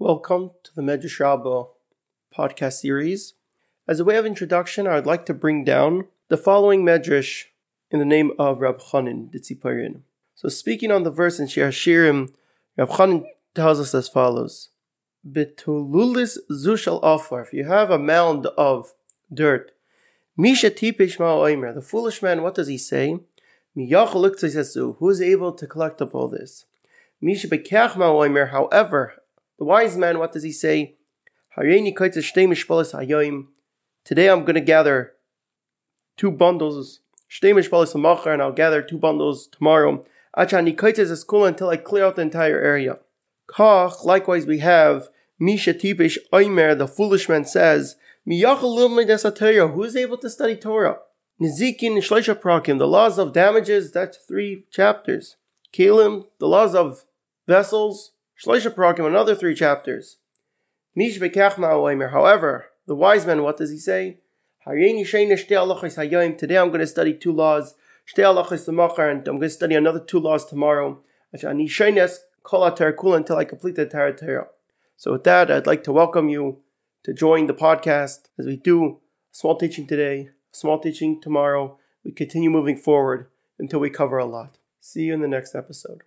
Welcome to the Medrash Rabbah podcast series. As a way of introduction, I would like to bring down the following Medrash in the name of Rab Chanin Ditziparin. So, speaking on the verse in Shir Hashirim, Rab Chanin tells us as follows: Betululis zushal afar. If you have a mound of dirt, Misha tipish ma'oimer. The foolish man, what does he say? Who is able to collect up all this? Misha bekach ma'oimer. However, the wise man, what does he say? Today I'm going to gather two bundles, and I'll gather two bundles tomorrow. Until I clear out the entire area. Likewise, we have Misha Tipish Oimer, the foolish man says, Who is able to study Torah? Nizikin Prakim, the laws of damages, that's three chapters. Kalim, the laws of vessels, Shleisha Prakim, another three chapters. Mish However, the wise man, what does he say? Today I'm going to study two laws. And I'm going to study another two laws tomorrow. Until I complete the Torah. So with that, I'd like to welcome you to join the podcast as we do small teaching today, small teaching tomorrow. We continue moving forward until we cover a lot. See you in the next episode.